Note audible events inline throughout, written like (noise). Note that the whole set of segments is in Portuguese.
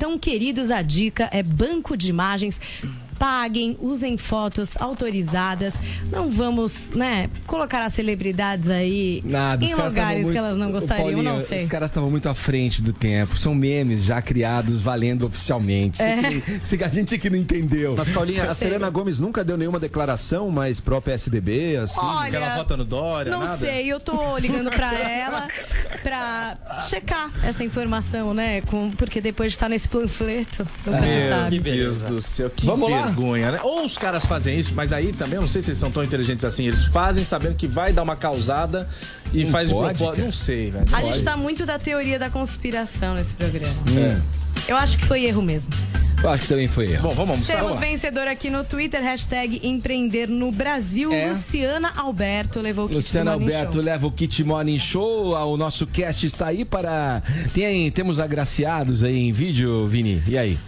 Tão queridos, a dica é banco de imagens paguem, usem fotos autorizadas. Não vamos, né, colocar as celebridades aí Nada, em lugares muito, que elas não gostariam, Paulinho, não sei. Os caras estavam muito à frente do tempo. São memes já criados valendo oficialmente. É. Se, se a gente que não entendeu. Mas, Paulinha, a Selena Gomes nunca deu nenhuma declaração mais pró PSDB, assim? Olha, Ela vota no Dória, Não nada? sei, eu tô ligando pra (laughs) ela pra checar essa informação, né? Com, porque depois de estar nesse panfleto, nunca se Meu sabe. Deus do céu, que Vamos lá? Vergonha, né? Ou os caras fazem isso, mas aí também eu não sei se eles são tão inteligentes assim. Eles fazem sabendo que vai dar uma causada e Não faz de pode, propósito. Não sei, velho. A gente tá muito da teoria da conspiração nesse programa. É. Eu acho que foi erro mesmo. Eu acho que também foi erro. Bom, vamos almoçar. Temos Vamos vencedor aqui no Twitter, hashtag empreender no Brasil. É. Luciana Alberto levou o kit Morning Alberto Show. leva o Kit Morning Show. O nosso cast está aí para. Tem, temos agraciados aí em vídeo, Vini. E aí?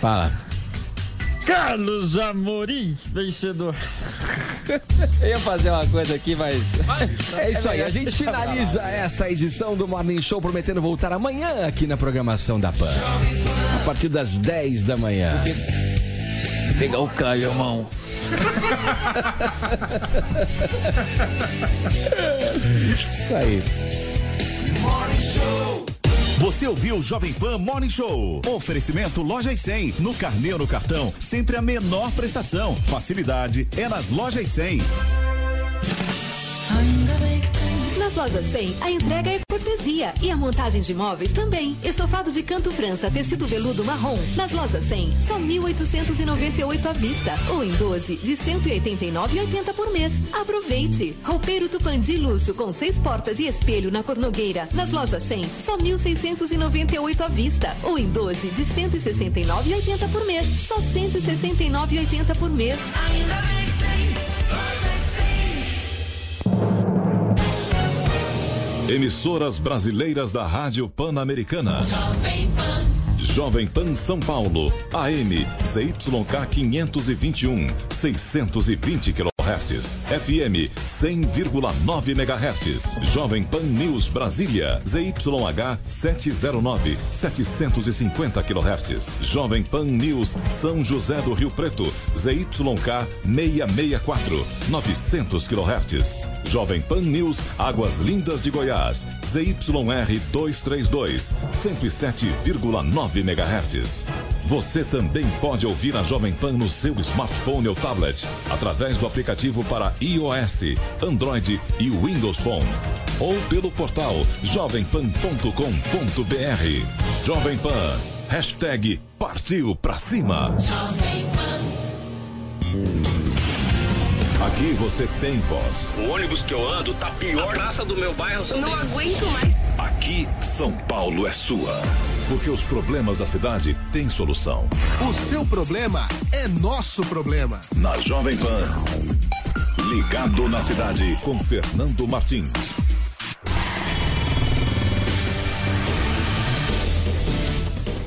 Fala. Carlos Amorim, vencedor. Eu ia fazer uma coisa aqui, mas. É isso aí. A gente finaliza esta edição do Morning Show, prometendo voltar amanhã aqui na programação da PAN. A partir das 10 da manhã. Pegar o Caio, irmão. Isso aí. Você ouviu o Jovem Pan Morning Show. Oferecimento Lojas 100. No carnê ou no cartão, sempre a menor prestação. Facilidade é nas Lojas 100. Nas lojas 100, a entrega é cortesia e a montagem de móveis também. Estofado de canto França, tecido veludo marrom. Nas lojas 100, só 1.898 à vista ou em 12 de 189,80 por mês. Aproveite! Roupeiro Tupandi luxo com seis portas e espelho na Cornogueira. Nas lojas 100, só 1.698 à vista ou em 12 de 169,80 por mês. Só 169,80 por mês. Ainda bem que tem Emissoras brasileiras da Rádio Pan-Americana. Jovem Pan São Paulo, AM, ZYK 521, 620 kHz, FM 100,9 MHz. Jovem Pan News Brasília, ZYH 709, 750 kHz. Jovem Pan News São José do Rio Preto, ZYK 664, 900 kHz. Jovem Pan News Águas Lindas de Goiás, ZYR 232, 107,9 MHz. Você também pode ouvir a Jovem Pan no seu smartphone ou tablet, através do aplicativo para iOS, Android e Windows Phone. Ou pelo portal jovempan.com.br. Jovem Pan, hashtag partiu pra cima. Aqui você tem voz. O ônibus que eu ando tá pior. A praça do meu bairro. Eu não aguento mais. Aqui, São Paulo é sua. Porque os problemas da cidade têm solução. O seu problema é nosso problema. Na Jovem Pan. Ligado na cidade com Fernando Martins.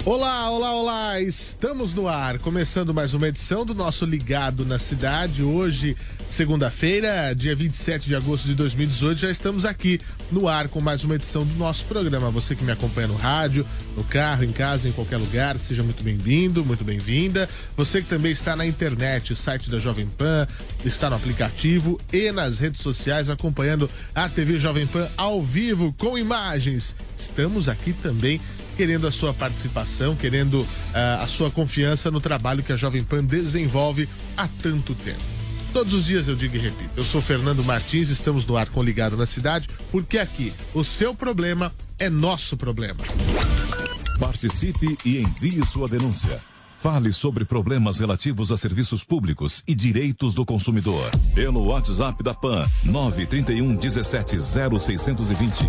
Olá, olá, olá! Estamos no ar, começando mais uma edição do nosso Ligado na Cidade. Hoje, segunda-feira, dia 27 de agosto de 2018, já estamos aqui no ar com mais uma edição do nosso programa. Você que me acompanha no rádio, no carro, em casa, em qualquer lugar, seja muito bem-vindo, muito bem-vinda. Você que também está na internet, site da Jovem Pan, está no aplicativo e nas redes sociais acompanhando a TV Jovem Pan ao vivo com imagens. Estamos aqui também querendo a sua participação, querendo ah, a sua confiança no trabalho que a Jovem Pan desenvolve há tanto tempo. Todos os dias eu digo e repito, eu sou Fernando Martins, estamos no ar com Ligado na Cidade, porque aqui o seu problema é nosso problema. Participe e envie sua denúncia. Fale sobre problemas relativos a serviços públicos e direitos do consumidor. Pelo WhatsApp da PAN, 931 17 0620.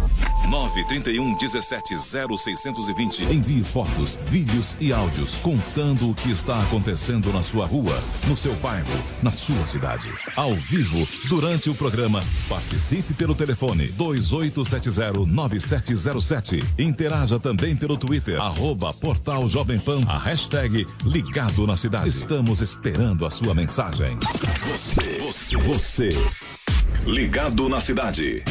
931 17 0620. Envie fotos, vídeos e áudios contando o que está acontecendo na sua rua, no seu bairro, na sua cidade. Ao vivo, durante o programa, participe pelo telefone 28709707. Interaja também pelo Twitter, arroba Portal Jovem Pan, a hashtag Ligado na Cidade. Estamos esperando a sua mensagem. Você, você, você. Ligado na Cidade.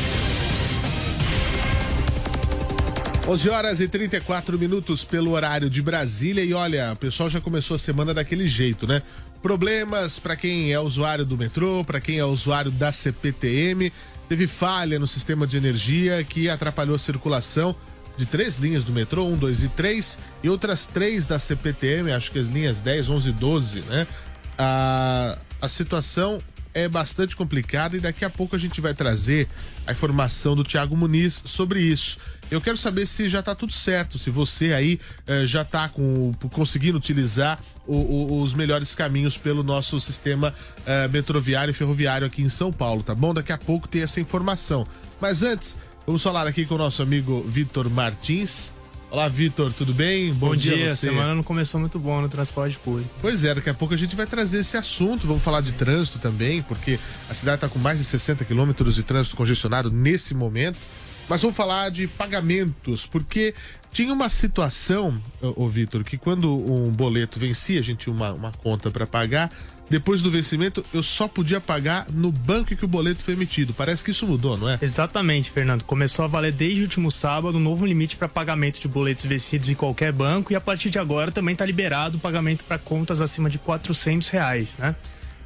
11 horas e 34 minutos pelo horário de Brasília. E olha, o pessoal já começou a semana daquele jeito, né? Problemas para quem é usuário do metrô, para quem é usuário da CPTM. Teve falha no sistema de energia que atrapalhou a circulação de três linhas do metrô, 1, 2 e 3, e outras três da CPTM, acho que as linhas 10, 11 e 12, né? A, a situação é bastante complicada e daqui a pouco a gente vai trazer a informação do Tiago Muniz sobre isso. Eu quero saber se já está tudo certo, se você aí eh, já está conseguindo utilizar o, o, os melhores caminhos pelo nosso sistema eh, metroviário e ferroviário aqui em São Paulo, tá bom? Daqui a pouco tem essa informação. Mas antes, vamos falar aqui com o nosso amigo Vitor Martins. Olá, Vitor, tudo bem? Bom, Bom dia, dia. A semana não começou muito bom no transporte público. Pois é, daqui a pouco a gente vai trazer esse assunto. Vamos falar de trânsito também, porque a cidade está com mais de 60 quilômetros de trânsito congestionado nesse momento. Mas vamos falar de pagamentos, porque tinha uma situação, ô, Vitor, que quando um boleto vencia, a gente tinha uma, uma conta para pagar, depois do vencimento eu só podia pagar no banco que o boleto foi emitido. Parece que isso mudou, não é? Exatamente, Fernando. Começou a valer desde o último sábado um novo limite para pagamento de boletos vencidos em qualquer banco e a partir de agora também está liberado o pagamento para contas acima de 400 reais, né?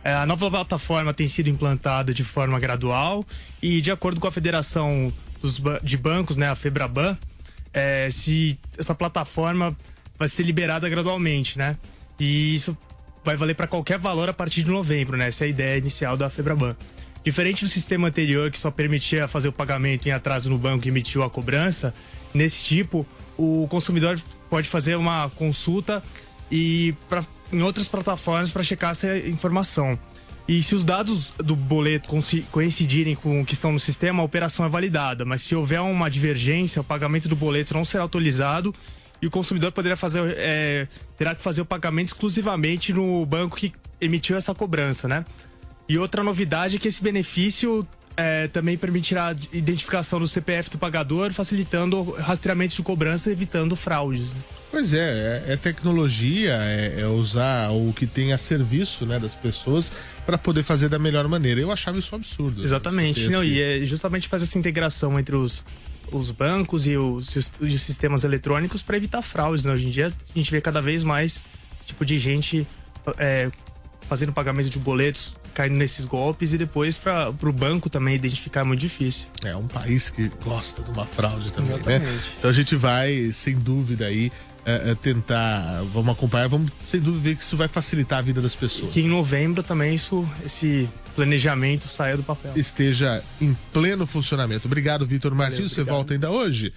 É, a nova plataforma tem sido implantada de forma gradual e, de acordo com a Federação dos, de Bancos, né, a Febraban, é, se essa plataforma vai ser liberada gradualmente, né? E isso vai valer para qualquer valor a partir de novembro, né? Essa é a ideia inicial da Febraban. Diferente do sistema anterior que só permitia fazer o pagamento em atraso no banco e emitiu a cobrança, nesse tipo o consumidor pode fazer uma consulta e pra, em outras plataformas para checar essa informação. E se os dados do boleto coincidirem com o que estão no sistema, a operação é validada. Mas se houver uma divergência, o pagamento do boleto não será autorizado e o consumidor poderá fazer, é, terá que fazer o pagamento exclusivamente no banco que emitiu essa cobrança, né? E outra novidade é que esse benefício é, também permitirá a identificação do CPF do pagador, facilitando o rastreamento de cobrança, evitando fraudes. Né? Pois é, é, é tecnologia, é, é, usar o que tem a serviço né, das pessoas para poder fazer da melhor maneira. Eu achava isso um absurdo. Exatamente, não, esse... e é justamente fazer essa integração entre os, os bancos e os, os sistemas eletrônicos para evitar fraudes. Né? Hoje em dia a gente vê cada vez mais tipo de gente é, fazendo pagamento de boletos caindo nesses golpes e depois para o banco também identificar é muito difícil. É um país que gosta de uma fraude também, né? Exatamente. né? Então a gente vai, sem dúvida, aí é, é, tentar, vamos acompanhar, vamos sem dúvida ver que isso vai facilitar a vida das pessoas. Que em novembro também isso, esse planejamento saia do papel. Esteja em pleno funcionamento. Obrigado, Vitor Martins. Você volta ainda hoje?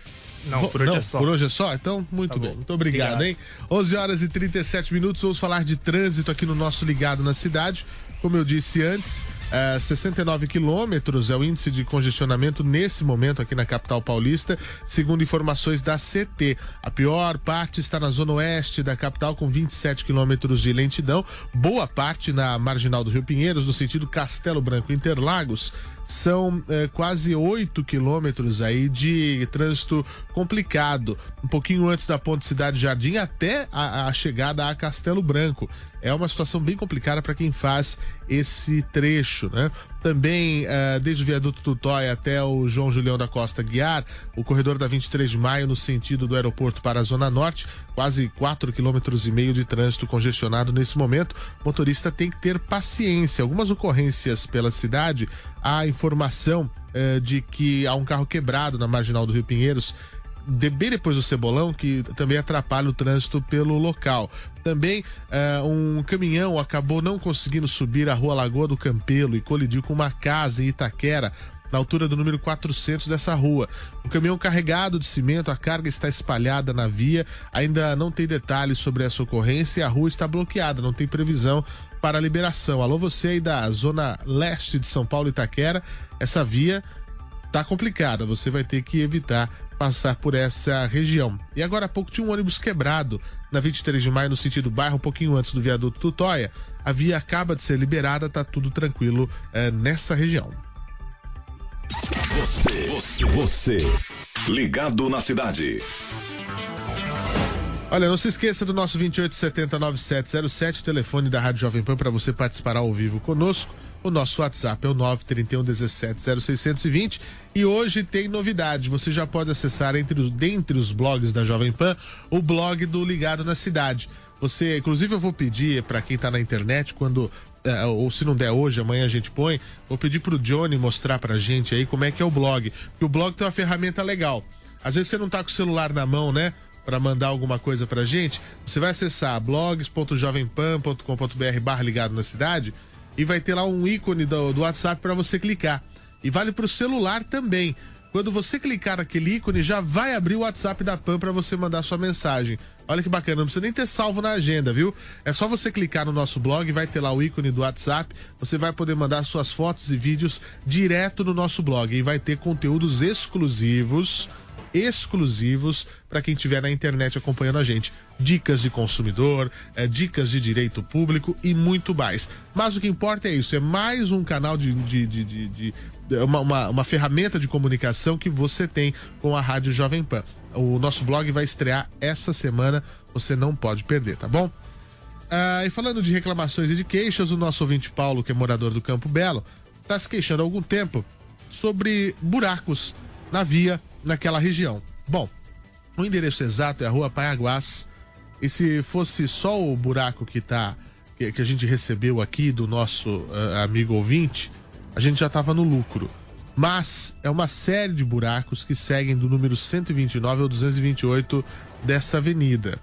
Não, por hoje Não, é só. Por hoje é só? Então, muito tá bem. Muito obrigado, obrigado, hein? 11 horas e 37 minutos. Vamos falar de trânsito aqui no nosso Ligado na Cidade. Como eu disse antes, é, 69 quilômetros é o índice de congestionamento nesse momento aqui na capital paulista, segundo informações da CT. A pior parte está na zona oeste da capital, com 27 quilômetros de lentidão, boa parte na marginal do Rio Pinheiros, no sentido Castelo Branco Interlagos são é, quase 8 quilômetros aí de trânsito complicado, um pouquinho antes da ponte Cidade Jardim até a, a chegada a Castelo Branco. É uma situação bem complicada para quem faz esse trecho, né? Também, uh, desde o viaduto Tutóia até o João Julião da Costa Guiar, o corredor da 23 de maio no sentido do aeroporto para a Zona Norte, quase 4,5 km de trânsito congestionado nesse momento. O motorista tem que ter paciência. Algumas ocorrências pela cidade, há informação uh, de que há um carro quebrado na marginal do Rio Pinheiros bem depois do Cebolão, que também atrapalha o trânsito pelo local. Também uh, um caminhão acabou não conseguindo subir a rua Lagoa do Campelo e colidiu com uma casa em Itaquera, na altura do número 400 dessa rua. Um caminhão carregado de cimento, a carga está espalhada na via, ainda não tem detalhes sobre essa ocorrência e a rua está bloqueada, não tem previsão para a liberação. Alô, você aí da zona leste de São Paulo, Itaquera, essa via tá complicada, você vai ter que evitar passar por essa região. E agora há pouco tinha um ônibus quebrado na 23 de maio, no sentido bairro, um pouquinho antes do viaduto Tutóia. A via acaba de ser liberada, tá tudo tranquilo é, nessa região. Você, você, você, ligado na cidade. Olha, não se esqueça do nosso 28709707, telefone da Rádio Jovem Pan para você participar ao vivo conosco. O nosso WhatsApp é o 931 17 0620 e hoje tem novidade. Você já pode acessar entre os, dentre os blogs da Jovem Pan o blog do Ligado na Cidade. Você, inclusive, eu vou pedir para quem está na internet quando é, ou se não der hoje, amanhã a gente põe, vou pedir pro Johnny mostrar pra gente aí como é que é o blog. Porque o blog tem uma ferramenta legal. Às vezes você não tá com o celular na mão, né? Para mandar alguma coisa pra gente, você vai acessar blogs.jovempan.com.br barra ligado na cidade e vai ter lá um ícone do, do WhatsApp para você clicar. E vale pro celular também. Quando você clicar naquele ícone, já vai abrir o WhatsApp da PAN para você mandar sua mensagem. Olha que bacana, não precisa nem ter salvo na agenda, viu? É só você clicar no nosso blog, vai ter lá o ícone do WhatsApp, você vai poder mandar suas fotos e vídeos direto no nosso blog e vai ter conteúdos exclusivos exclusivos para quem estiver na internet acompanhando a gente. Dicas de consumidor, é, dicas de direito público e muito mais. Mas o que importa é isso: é mais um canal de. de, de, de, de uma, uma, uma ferramenta de comunicação que você tem com a Rádio Jovem Pan. O nosso blog vai estrear essa semana, você não pode perder, tá bom? Ah, e falando de reclamações e de queixas, o nosso ouvinte Paulo, que é morador do Campo Belo, está se queixando há algum tempo sobre buracos na via naquela região. Bom, o endereço exato é a rua Paiaguás. E se fosse só o buraco que tá que, que a gente recebeu aqui do nosso uh, amigo ouvinte, a gente já estava no lucro. Mas é uma série de buracos que seguem do número 129 ao 228 dessa avenida.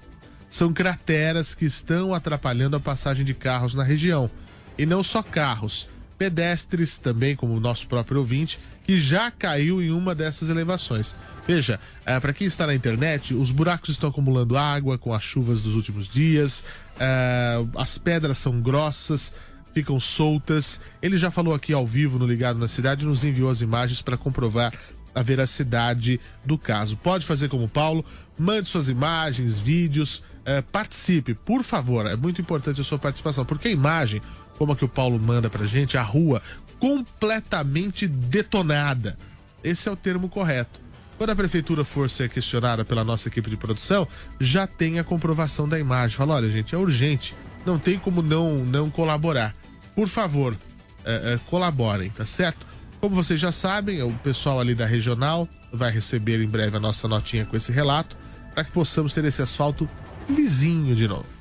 São crateras que estão atrapalhando a passagem de carros na região. E não só carros, pedestres também, como o nosso próprio ouvinte, que já caiu em uma dessas elevações. Veja, é, para quem está na internet, os buracos estão acumulando água com as chuvas dos últimos dias, é, as pedras são grossas, ficam soltas. Ele já falou aqui ao vivo no Ligado na Cidade, nos enviou as imagens para comprovar a veracidade do caso. Pode fazer como o Paulo, mande suas imagens, vídeos, é, participe, por favor. É muito importante a sua participação, porque a imagem, como a que o Paulo manda pra gente, a rua completamente detonada. Esse é o termo correto. Quando a prefeitura for ser questionada pela nossa equipe de produção, já tem a comprovação da imagem. Fala, olha, gente, é urgente. Não tem como não, não colaborar. Por favor, é, é, colaborem, tá certo? Como vocês já sabem, o pessoal ali da regional vai receber em breve a nossa notinha com esse relato, para que possamos ter esse asfalto lisinho de novo.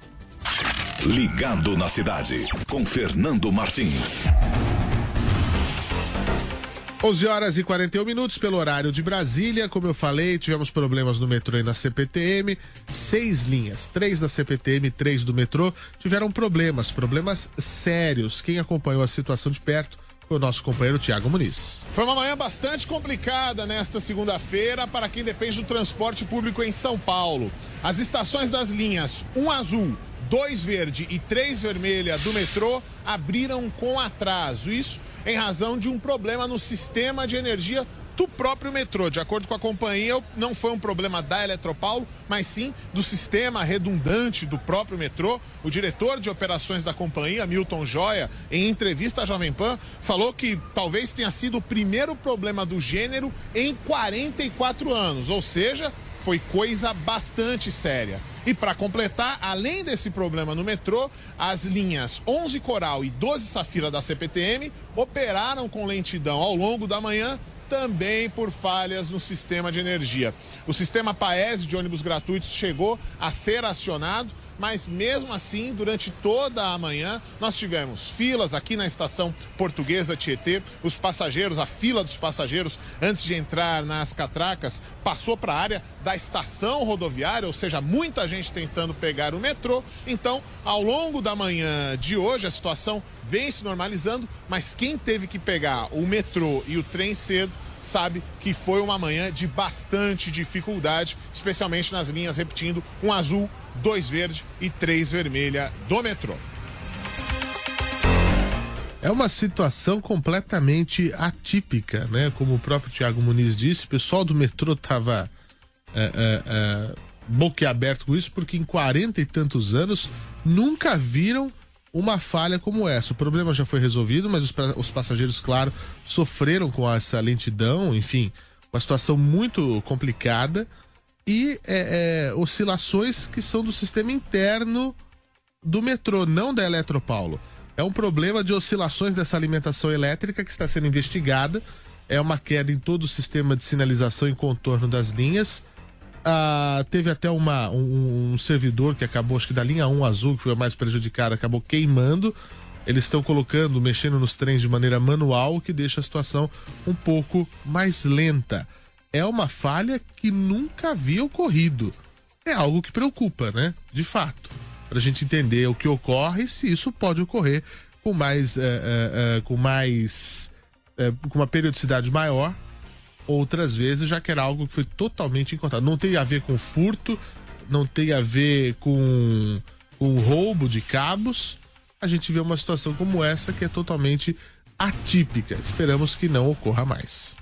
Ligado na cidade, com Fernando Martins. 11 horas e 41 minutos pelo horário de Brasília. Como eu falei, tivemos problemas no metrô e na CPTM. Seis linhas, três da CPTM, três do metrô, tiveram problemas, problemas sérios. Quem acompanhou a situação de perto foi o nosso companheiro Tiago Muniz. Foi uma manhã bastante complicada nesta segunda-feira para quem depende do transporte público em São Paulo. As estações das linhas 1 azul, 2 verde e 3 vermelha do metrô abriram com atraso. Isso em razão de um problema no sistema de energia do próprio metrô. De acordo com a companhia, não foi um problema da Eletropaulo, mas sim do sistema redundante do próprio metrô. O diretor de operações da companhia, Milton Joia, em entrevista à Jovem Pan, falou que talvez tenha sido o primeiro problema do gênero em 44 anos, ou seja, foi coisa bastante séria. E para completar, além desse problema no metrô, as linhas 11 Coral e 12 Safira da CPTM operaram com lentidão ao longo da manhã também por falhas no sistema de energia. O sistema Paese de ônibus gratuitos chegou a ser acionado, mas mesmo assim, durante toda a manhã, nós tivemos filas aqui na estação portuguesa Tietê. Os passageiros, a fila dos passageiros, antes de entrar nas catracas, passou para a área da estação rodoviária, ou seja, muita gente tentando pegar o metrô. Então, ao longo da manhã de hoje, a situação vem se normalizando, mas quem teve que pegar o metrô e o trem cedo sabe que foi uma manhã de bastante dificuldade, especialmente nas linhas, repetindo, um azul, dois verde e três vermelha do metrô. É uma situação completamente atípica, né? Como o próprio Tiago Muniz disse, o pessoal do metrô estava é, é, é, boquiaberto com isso, porque em quarenta e tantos anos nunca viram uma falha como essa. O problema já foi resolvido, mas os, os passageiros, claro, sofreram com essa lentidão, enfim, uma situação muito complicada e é, é, oscilações que são do sistema interno do metrô, não da Eletropaulo. É um problema de oscilações dessa alimentação elétrica que está sendo investigada. É uma queda em todo o sistema de sinalização e contorno das linhas. Ah, teve até uma, um, um servidor que acabou, acho que da linha 1 azul, que foi a mais prejudicada, acabou queimando. Eles estão colocando, mexendo nos trens de maneira manual, o que deixa a situação um pouco mais lenta. É uma falha que nunca havia ocorrido. É algo que preocupa, né? De fato. Para a gente entender o que ocorre e se isso pode ocorrer com mais. eh, eh, eh, com mais. com uma periodicidade maior. Outras vezes, já que era algo que foi totalmente encontrado. Não tem a ver com furto, não tem a ver com, com roubo de cabos. A gente vê uma situação como essa que é totalmente atípica. Esperamos que não ocorra mais.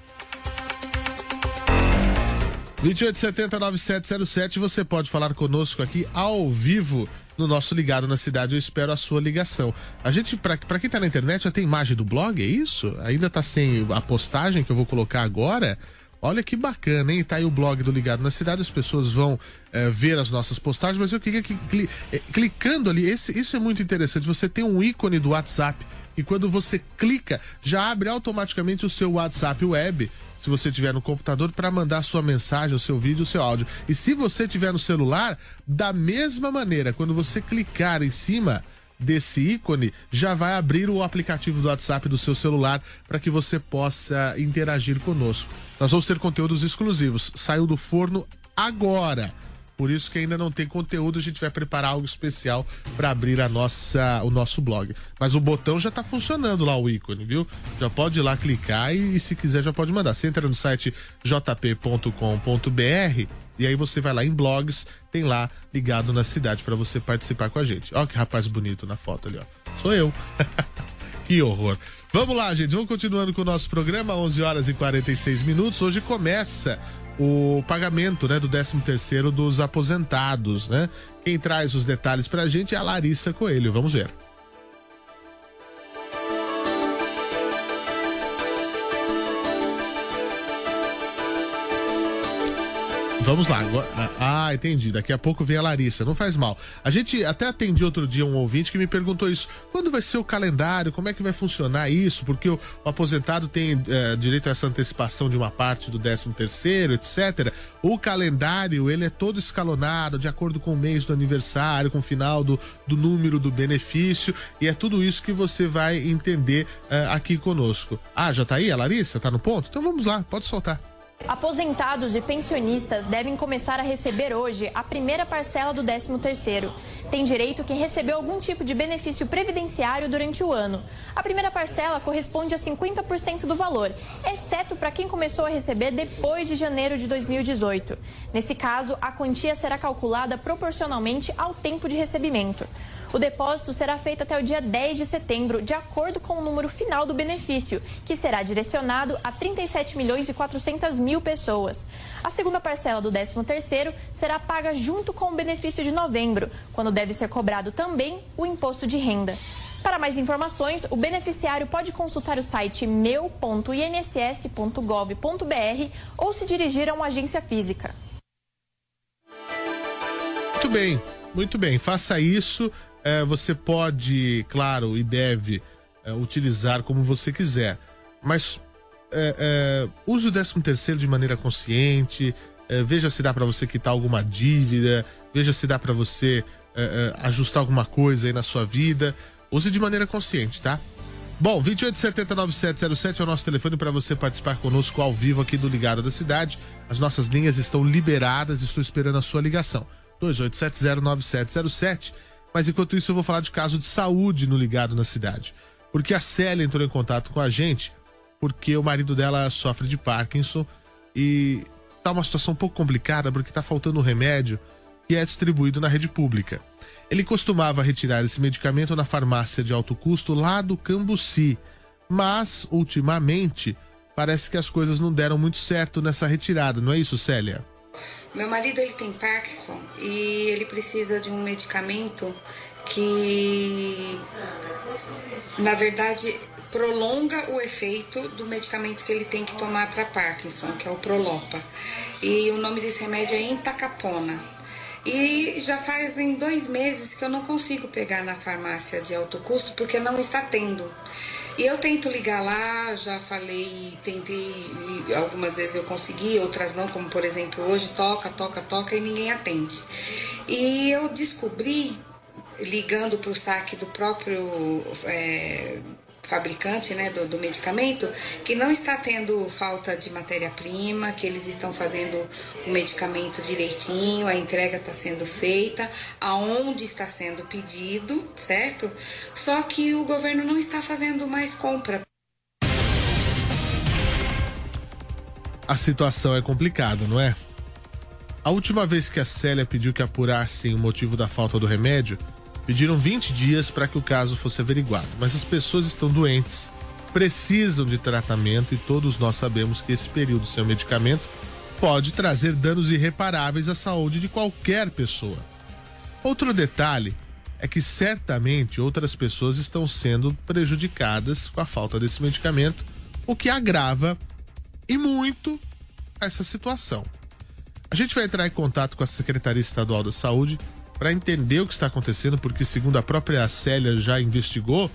2870-9707, você pode falar conosco aqui ao vivo no nosso Ligado na Cidade. Eu espero a sua ligação. A gente, pra quem tá na internet, já tem imagem do blog, é isso? Ainda tá sem a postagem que eu vou colocar agora? Olha que bacana, hein? Tá aí o blog do Ligado na Cidade, as pessoas vão eh, ver as nossas postagens, mas eu queria que cli- eh, clicando ali, esse, isso é muito interessante. Você tem um ícone do WhatsApp e quando você clica, já abre automaticamente o seu WhatsApp web se você tiver no computador, para mandar sua mensagem, o seu vídeo, o seu áudio. E se você tiver no celular, da mesma maneira, quando você clicar em cima desse ícone, já vai abrir o aplicativo do WhatsApp do seu celular para que você possa interagir conosco. Nós vamos ter conteúdos exclusivos. Saiu do forno agora. Por isso que ainda não tem conteúdo, a gente vai preparar algo especial para abrir a nossa, o nosso blog. Mas o botão já tá funcionando lá, o ícone, viu? Já pode ir lá clicar e, e se quiser já pode mandar. Você entra no site jp.com.br e aí você vai lá em blogs, tem lá ligado na cidade para você participar com a gente. Ó que rapaz bonito na foto ali, ó. Sou eu. (laughs) que horror. Vamos lá, gente. Vamos continuando com o nosso programa, 11 horas e 46 minutos. Hoje começa o pagamento, né, do 13 terceiro dos aposentados, né? Quem traz os detalhes pra gente é a Larissa Coelho. Vamos ver. Vamos lá. agora- Ah, entendi. Daqui a pouco vem a Larissa. Não faz mal. A gente até atendi outro dia um ouvinte que me perguntou isso. Quando vai ser o calendário? Como é que vai funcionar isso? Porque o, o aposentado tem eh, direito a essa antecipação de uma parte do 13 terceiro, etc. O calendário, ele é todo escalonado de acordo com o mês do aniversário, com o final do, do número do benefício. E é tudo isso que você vai entender eh, aqui conosco. Ah, já tá aí a Larissa? Tá no ponto? Então vamos lá. Pode soltar. Aposentados e pensionistas devem começar a receber hoje a primeira parcela do 13º. Tem direito quem recebeu algum tipo de benefício previdenciário durante o ano. A primeira parcela corresponde a 50% do valor, exceto para quem começou a receber depois de janeiro de 2018. Nesse caso, a quantia será calculada proporcionalmente ao tempo de recebimento. O depósito será feito até o dia 10 de setembro, de acordo com o número final do benefício, que será direcionado a 37 milhões e 400 mil pessoas. A segunda parcela do 13º será paga junto com o benefício de novembro, quando deve ser cobrado também o imposto de renda. Para mais informações, o beneficiário pode consultar o site meu.inss.gov.br ou se dirigir a uma agência física. Muito bem, muito bem. Faça isso. É, você pode, claro, e deve é, utilizar como você quiser. Mas é, é, use o 13 terceiro de maneira consciente. é, veja se dá para você quitar alguma dívida. Veja se dá para você é, ajustar alguma coisa aí na sua vida. Use de maneira consciente, tá? Bom, 28709707 é o nosso telefone para você participar conosco ao vivo aqui do Ligado da Cidade. As nossas linhas estão liberadas, estou esperando a sua ligação. 28709707. Mas enquanto isso, eu vou falar de caso de saúde no Ligado na Cidade. Porque a Célia entrou em contato com a gente porque o marido dela sofre de Parkinson e tá uma situação um pouco complicada porque tá faltando um remédio que é distribuído na rede pública. Ele costumava retirar esse medicamento na farmácia de alto custo lá do Cambuci, mas ultimamente parece que as coisas não deram muito certo nessa retirada, não é isso, Célia? Meu marido ele tem Parkinson e ele precisa de um medicamento que, na verdade, prolonga o efeito do medicamento que ele tem que tomar para Parkinson, que é o Prolopa. E o nome desse remédio é Entacapona. E já fazem dois meses que eu não consigo pegar na farmácia de alto custo porque não está tendo. E eu tento ligar lá, já falei, tentei, algumas vezes eu consegui, outras não, como por exemplo hoje, toca, toca, toca e ninguém atende. E eu descobri, ligando para o saque do próprio é, fabricante né, do, do medicamento, que não está tendo falta de matéria-prima, que eles estão fazendo o medicamento direitinho, a entrega está sendo feita, aonde está sendo pedido, certo? Só que o governo não está fazendo mais compra. A situação é complicada, não é? A última vez que a Célia pediu que apurassem o motivo da falta do remédio, pediram 20 dias para que o caso fosse averiguado. Mas as pessoas estão doentes, precisam de tratamento e todos nós sabemos que esse período sem o medicamento pode trazer danos irreparáveis à saúde de qualquer pessoa. Outro detalhe é que certamente outras pessoas estão sendo prejudicadas com a falta desse medicamento, o que agrava e muito essa situação. A gente vai entrar em contato com a Secretaria Estadual da Saúde para entender o que está acontecendo, porque, segundo a própria Célia já investigou,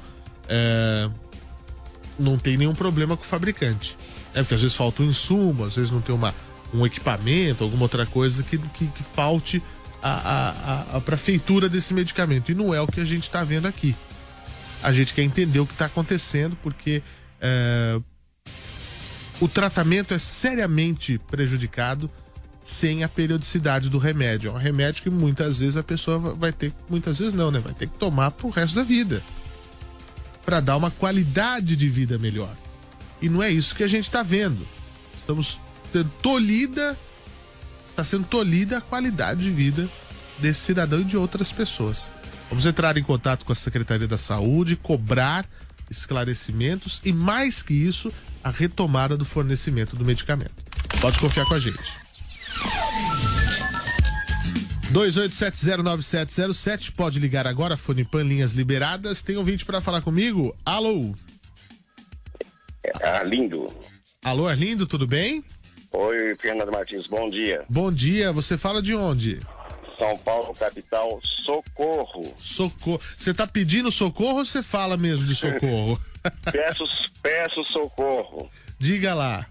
é, não tem nenhum problema com o fabricante. É porque às vezes falta um insumo, às vezes não tem uma, um equipamento, alguma outra coisa que, que, que falte a, a, a, a prefeitura desse medicamento. E não é o que a gente está vendo aqui. A gente quer entender o que está acontecendo, porque é, o tratamento é seriamente prejudicado sem a periodicidade do remédio. É um remédio que muitas vezes a pessoa vai ter, muitas vezes não, né? Vai ter que tomar pro resto da vida. Para dar uma qualidade de vida melhor. E não é isso que a gente está vendo. Estamos tendo tolhida, está sendo tolhida a qualidade de vida desse cidadão e de outras pessoas. Vamos entrar em contato com a Secretaria da Saúde, cobrar esclarecimentos e, mais que isso, a retomada do fornecimento do medicamento. Pode confiar com a gente. 28709707 pode ligar agora, fone pan linhas liberadas. Tem ouvinte para falar comigo? Alô? É, Arlindo. Alô, Arlindo, tudo bem? Oi, Fernando Martins, bom dia. Bom dia, você fala de onde? São Paulo, capital, socorro. Socorro. Você tá pedindo socorro ou você fala mesmo de socorro? (laughs) peço, peço socorro. Diga lá.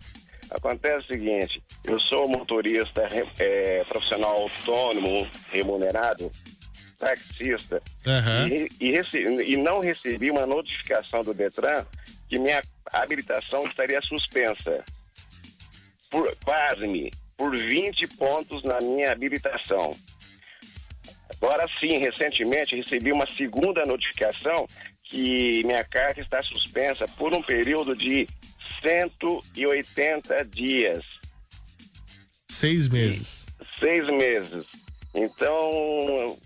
Acontece o seguinte, eu sou motorista é, profissional autônomo, remunerado, taxista, Uhum. e, e, e não recebi uma notificação do Detran que minha habilitação estaria suspensa. Por, pasme, por 20 pontos na minha habilitação. Agora sim, recentemente recebi uma segunda notificação que minha carta está suspensa por um período de 180 dias, Seis meses. seis meses. Então,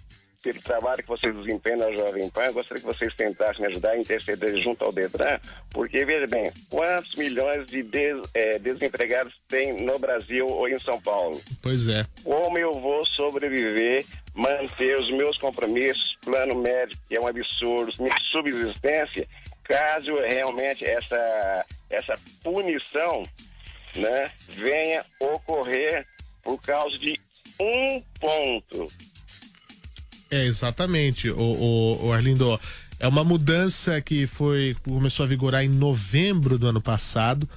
pelo trabalho que vocês desempenham na Jovem Pan, eu gostaria que vocês tentassem me ajudar a interceder junto ao Detran, porque, veja bem, quantos milhões de des- eh, desempregados tem no Brasil ou em São Paulo? Pois é. como eu vou sobreviver, manter os meus compromissos, plano médico, que é um absurdo, minha subsistência, caso realmente essa, essa punição né, venha ocorrer por causa de um ponto. É, exatamente, o, o, o Arlindo. É uma mudança que foi começou a vigorar em novembro do ano passado,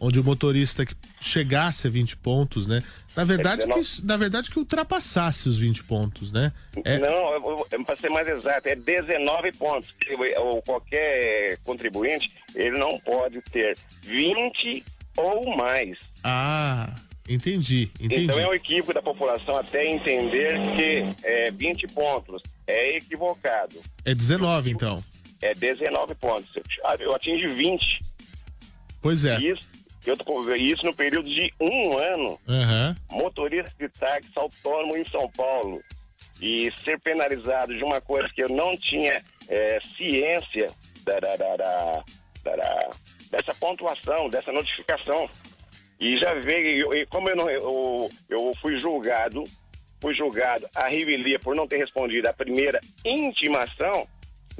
onde o motorista que chegasse a 20 pontos, né? Na verdade, É, que, na verdade que ultrapassasse os 20 pontos, né? É, Não, para ser mais exato, é 19 pontos. Ou qualquer contribuinte, ele não pode ter 20 ou mais. Ah, entendi, entendi. Então é um equívoco da população até entender que é, 20 pontos é equivocado. É 19, então. É 19 pontos. Eu atingi 20. Pois é. Isso, eu tô- isso no período de um ano. Aham. Motorista de táxi autônomo em São Paulo. E ser penalizado de uma coisa que eu não tinha é, ciência da, da- da- dessa pontuação, dessa notificação. E já veio, e como eu, não, eu, eu fui julgado, fui julgado a revelia por não ter respondido a primeira intimação,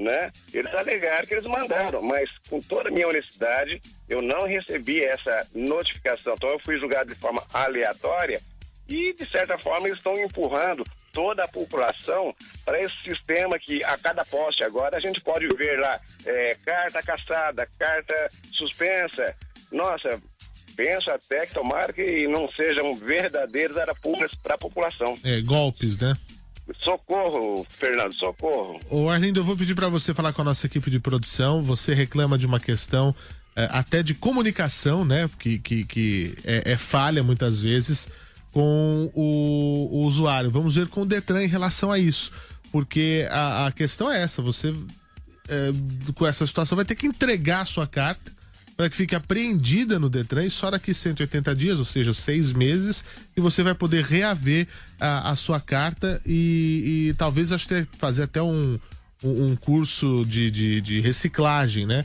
né? Eles alegaram que eles mandaram, mas com toda a minha honestidade, eu não recebi essa notificação. Então eu fui julgado de forma aleatória e, de certa forma, eles estão empurrando toda a população para esse sistema que a cada poste agora a gente pode ver lá é, carta caçada, carta suspensa. Nossa, penso até que tomara que não sejam verdadeiros arapucas para a população. É, golpes, né? Socorro, Fernando, socorro. Ô Arlindo, eu vou pedir para você falar com a nossa equipe de produção. Você reclama de uma questão é, até de comunicação, né? Que, que, que é, é falha muitas vezes com o, o usuário. Vamos ver com o Detran em relação a isso. Porque a, a questão é essa: você, é, com essa situação, vai ter que entregar a sua carta para que fique apreendida no Detran e só daqui 180 dias, ou seja, seis meses, e você vai poder reaver a, a sua carta e, e talvez que fazer até um, um, um curso de, de, de reciclagem, né?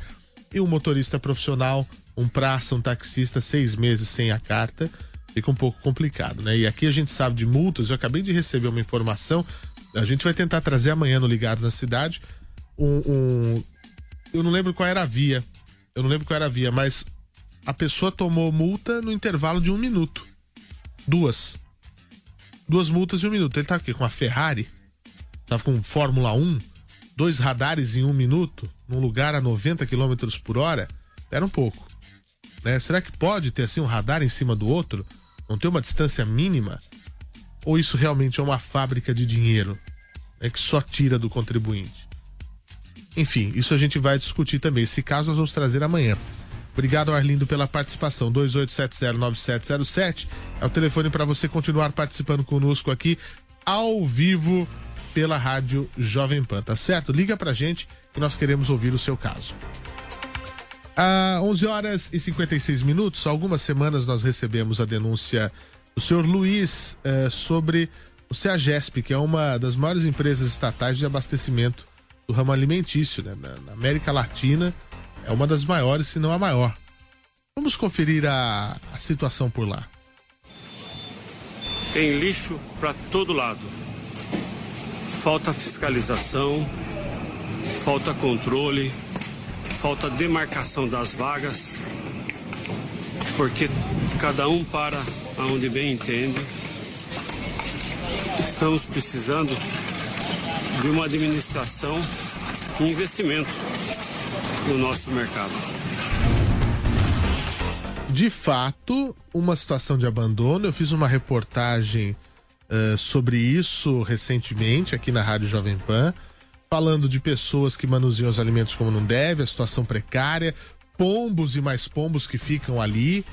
E um motorista profissional, um praça, um taxista, seis meses sem a carta, fica um pouco complicado, né? E aqui a gente sabe de multas, eu acabei de receber uma informação, a gente vai tentar trazer amanhã no Ligado na Cidade um, um eu não lembro qual era a via, eu não lembro qual era a via, mas a pessoa tomou multa no intervalo de um minuto. Duas. Duas multas de um minuto. Ele tava aqui com uma Ferrari, tava com Fórmula 1, dois radares em um minuto, num lugar a 90 km por hora. Espera um pouco. Né? Será que pode ter assim um radar em cima do outro? Não ter uma distância mínima? Ou isso realmente é uma fábrica de dinheiro né, que só tira do contribuinte? Enfim, isso a gente vai discutir também. Esse caso nós vamos trazer amanhã. Obrigado, Arlindo, pela participação. 28709707 é o telefone para você continuar participando conosco aqui ao vivo pela Rádio Jovem Pan, tá certo? Liga pra gente que nós queremos ouvir o seu caso. Há 11 horas e 56 minutos, algumas semanas nós recebemos a denúncia do senhor Luiz eh, sobre o CEAGESP, que é uma das maiores empresas estatais de abastecimento do ramo alimentício, né? Na, na, América Latina é uma das maiores, se não a maior. Vamos conferir a, a situação por lá. Tem lixo para todo lado. Falta fiscalização, falta controle, falta demarcação das vagas, porque cada um para aonde bem entende. Estamos precisando de uma administração e investimento no nosso mercado. De fato, uma situação de abandono. Eu fiz uma reportagem uh, sobre isso recentemente aqui na Rádio Jovem Pan, falando de pessoas que manuseiam os alimentos como não deve, a situação precária, pombos e mais pombos que ficam ali.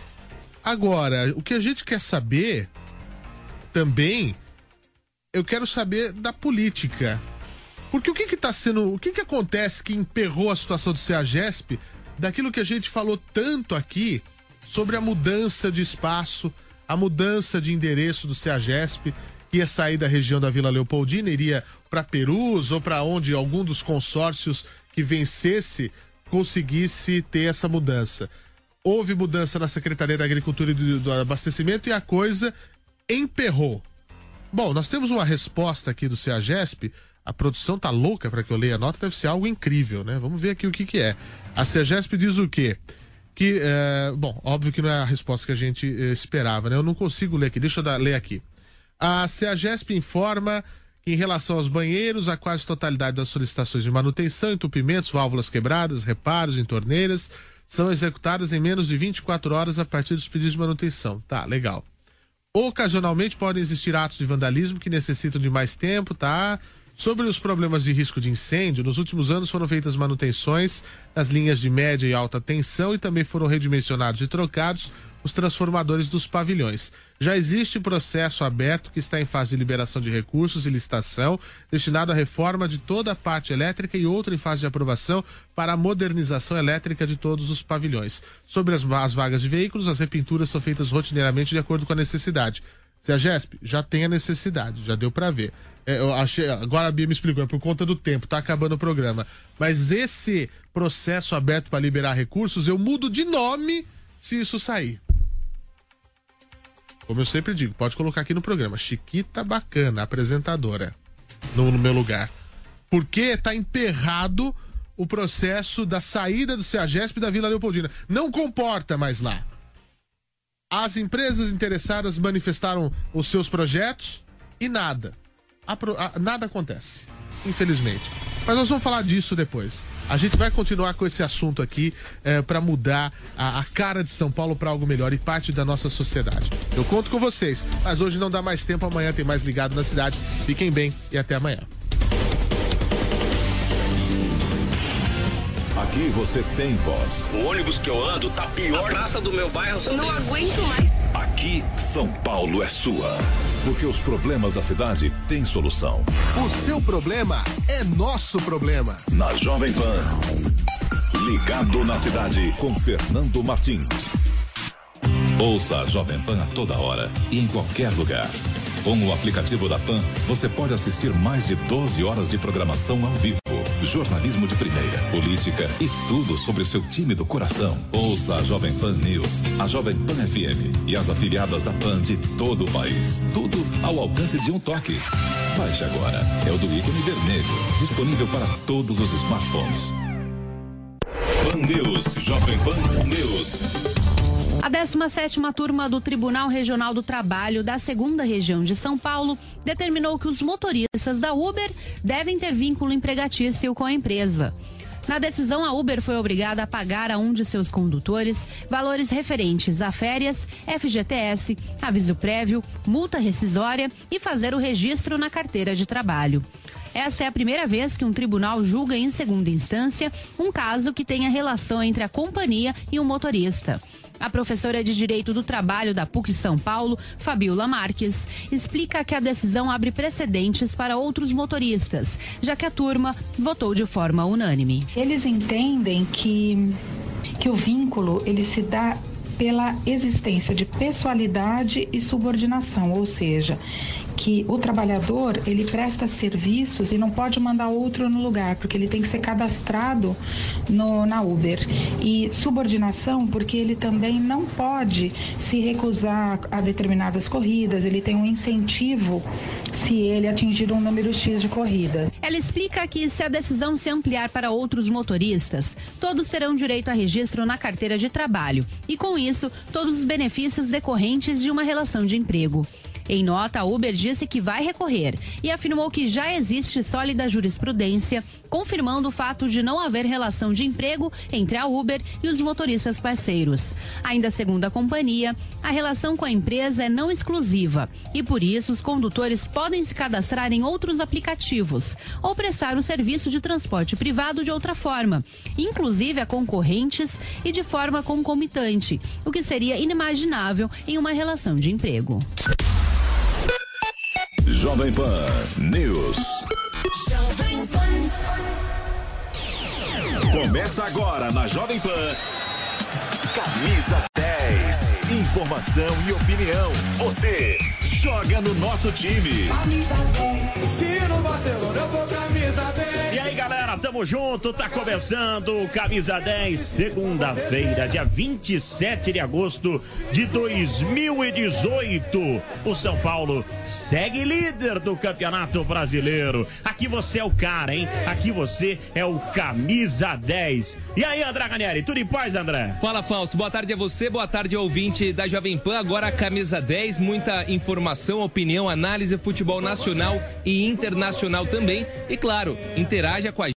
Agora, o que a gente quer saber também, eu quero saber da política. Porque o que que tá sendo, o que que acontece que emperrou a situação do CEAGESP daquilo que a gente falou tanto aqui sobre a mudança de espaço, a mudança de endereço do CEAGESP, que ia sair da região da Vila Leopoldina, iria para Perus ou para onde algum dos consórcios que vencesse conseguisse ter essa mudança. Houve mudança na Secretaria da Agricultura e do, do Abastecimento e a coisa emperrou. Bom, nós temos uma resposta aqui do CEAGESP a produção tá louca para que eu leia a nota, deve ser algo incrível, né? Vamos ver aqui o que que é. A CEGESP diz o quê? Que, é, bom, óbvio que não é a resposta que a gente eh, esperava, né? Eu não consigo ler aqui, deixa eu dar, ler aqui. A CEAGESP informa que em relação aos banheiros, a quase totalidade das solicitações de manutenção, entupimentos, válvulas quebradas, reparos em torneiras são executadas em menos de 24 horas a partir dos pedidos de manutenção. Tá, legal. Ocasionalmente podem existir atos de vandalismo que necessitam de mais tempo, tá? Sobre os problemas de risco de incêndio, nos últimos anos foram feitas manutenções nas linhas de média e alta tensão e também foram redimensionados e trocados os transformadores dos pavilhões. Já existe processo aberto que está em fase de liberação de recursos e licitação, destinado à reforma de toda a parte elétrica e outro em fase de aprovação para a modernização elétrica de todos os pavilhões. Sobre as, as vagas de veículos, as repinturas são feitas rotineiramente de acordo com a necessidade. Se a GESP já tem a necessidade, já deu para ver. É, eu achei, agora a Bia me explicou, é por conta do tempo, tá acabando o programa. Mas esse processo aberto para liberar recursos, eu mudo de nome se isso sair. Como eu sempre digo, pode colocar aqui no programa. Chiquita Bacana, apresentadora, no, no meu lugar. Porque tá emperrado o processo da saída do CEAGESP da Vila Leopoldina. Não comporta mais lá. As empresas interessadas manifestaram os seus projetos e nada apro- a- nada acontece. Infelizmente. Mas nós vamos falar disso depois. A gente vai continuar com esse assunto aqui é, para mudar a, a cara de São Paulo para algo melhor e parte da nossa sociedade. Eu conto com vocês, mas hoje não dá mais tempo. Amanhã tem mais ligado na cidade. Fiquem bem e até amanhã. Aqui você tem voz. O ônibus que eu ando tá pior. A praça do meu bairro. Eu não aguento mais. Aqui, São Paulo é sua. Porque os problemas da cidade têm solução. O seu problema é nosso problema. Na Jovem Pan. Ligado na cidade com Fernando Martins. Ouça a Jovem Pan a toda hora e em qualquer lugar. Com o aplicativo da Pan, você pode assistir mais de 12 horas de programação ao vivo, jornalismo de primeira, política e tudo sobre o seu time do coração. Ouça a Jovem Pan News, a Jovem Pan FM e as afiliadas da Pan de todo o país. Tudo ao alcance de um toque. Baixe agora. É o do ícone vermelho, disponível para todos os smartphones. Pan News, Jovem Pan News. A 17ª turma do Tribunal Regional do Trabalho da Segunda Região de São Paulo determinou que os motoristas da Uber devem ter vínculo empregatício com a empresa. Na decisão, a Uber foi obrigada a pagar a um de seus condutores valores referentes a férias, FGTS, aviso prévio, multa rescisória e fazer o registro na carteira de trabalho. Essa é a primeira vez que um tribunal julga em segunda instância um caso que tenha relação entre a companhia e o motorista. A professora de Direito do Trabalho da PUC São Paulo, Fabiola Marques, explica que a decisão abre precedentes para outros motoristas, já que a turma votou de forma unânime. Eles entendem que, que o vínculo ele se dá pela existência de pessoalidade e subordinação, ou seja, que o trabalhador ele presta serviços e não pode mandar outro no lugar, porque ele tem que ser cadastrado no, na Uber. E subordinação, porque ele também não pode se recusar a determinadas corridas, ele tem um incentivo se ele atingir um número X de corridas. Ela explica que se a decisão se ampliar para outros motoristas, todos terão direito a registro na carteira de trabalho e, com isso, todos os benefícios decorrentes de uma relação de emprego. Em nota, a Uber disse que vai recorrer e afirmou que já existe sólida jurisprudência confirmando o fato de não haver relação de emprego entre a Uber e os motoristas parceiros. Ainda segundo a companhia, a relação com a empresa é não exclusiva e por isso os condutores podem se cadastrar em outros aplicativos ou prestar o serviço de transporte privado de outra forma, inclusive a concorrentes e de forma concomitante, o que seria inimaginável em uma relação de emprego. Jovem Pan News. Começa agora na Jovem Pan. Camisa 10. Informação e opinião. Você joga no nosso time. Se no Barcelona eu vou camisa 10. Galera, tamo junto, tá começando o Camisa 10, segunda-feira, dia 27 de agosto de 2018. O São Paulo segue líder do Campeonato Brasileiro. Aqui você é o cara, hein? Aqui você é o Camisa 10. E aí, André Ganieri, tudo em paz, André? Fala, Fausto. Boa tarde a você, boa tarde ouvinte da Jovem Pan. Agora a camisa 10, muita informação, opinião, análise, futebol nacional e internacional também. E claro, interaja com a